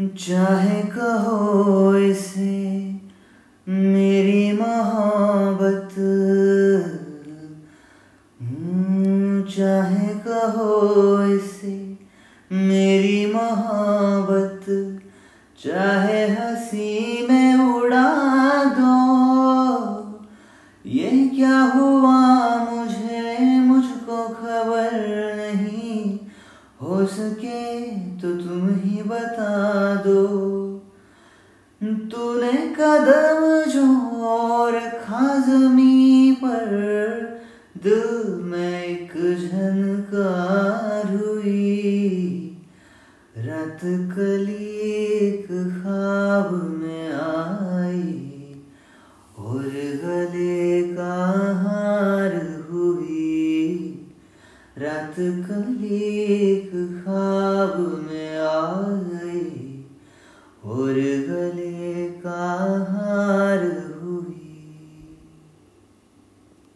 चाहे कहो इसे मेरी मोहब्बत। हम्म, चाहे कहो इसे मेरी मोहब्बत। चाहे हँसी में उड़ा दो ये क्या हुआ मुझे मुझको खबर नहीं। हो सके तो तुम ही बता दो। तूने कदम जो रखा जमी पर, दिल में एक झनकार हुई। रात कली एक ख्वाब में आई, और गले का हार हुई। रात कली और गले का हार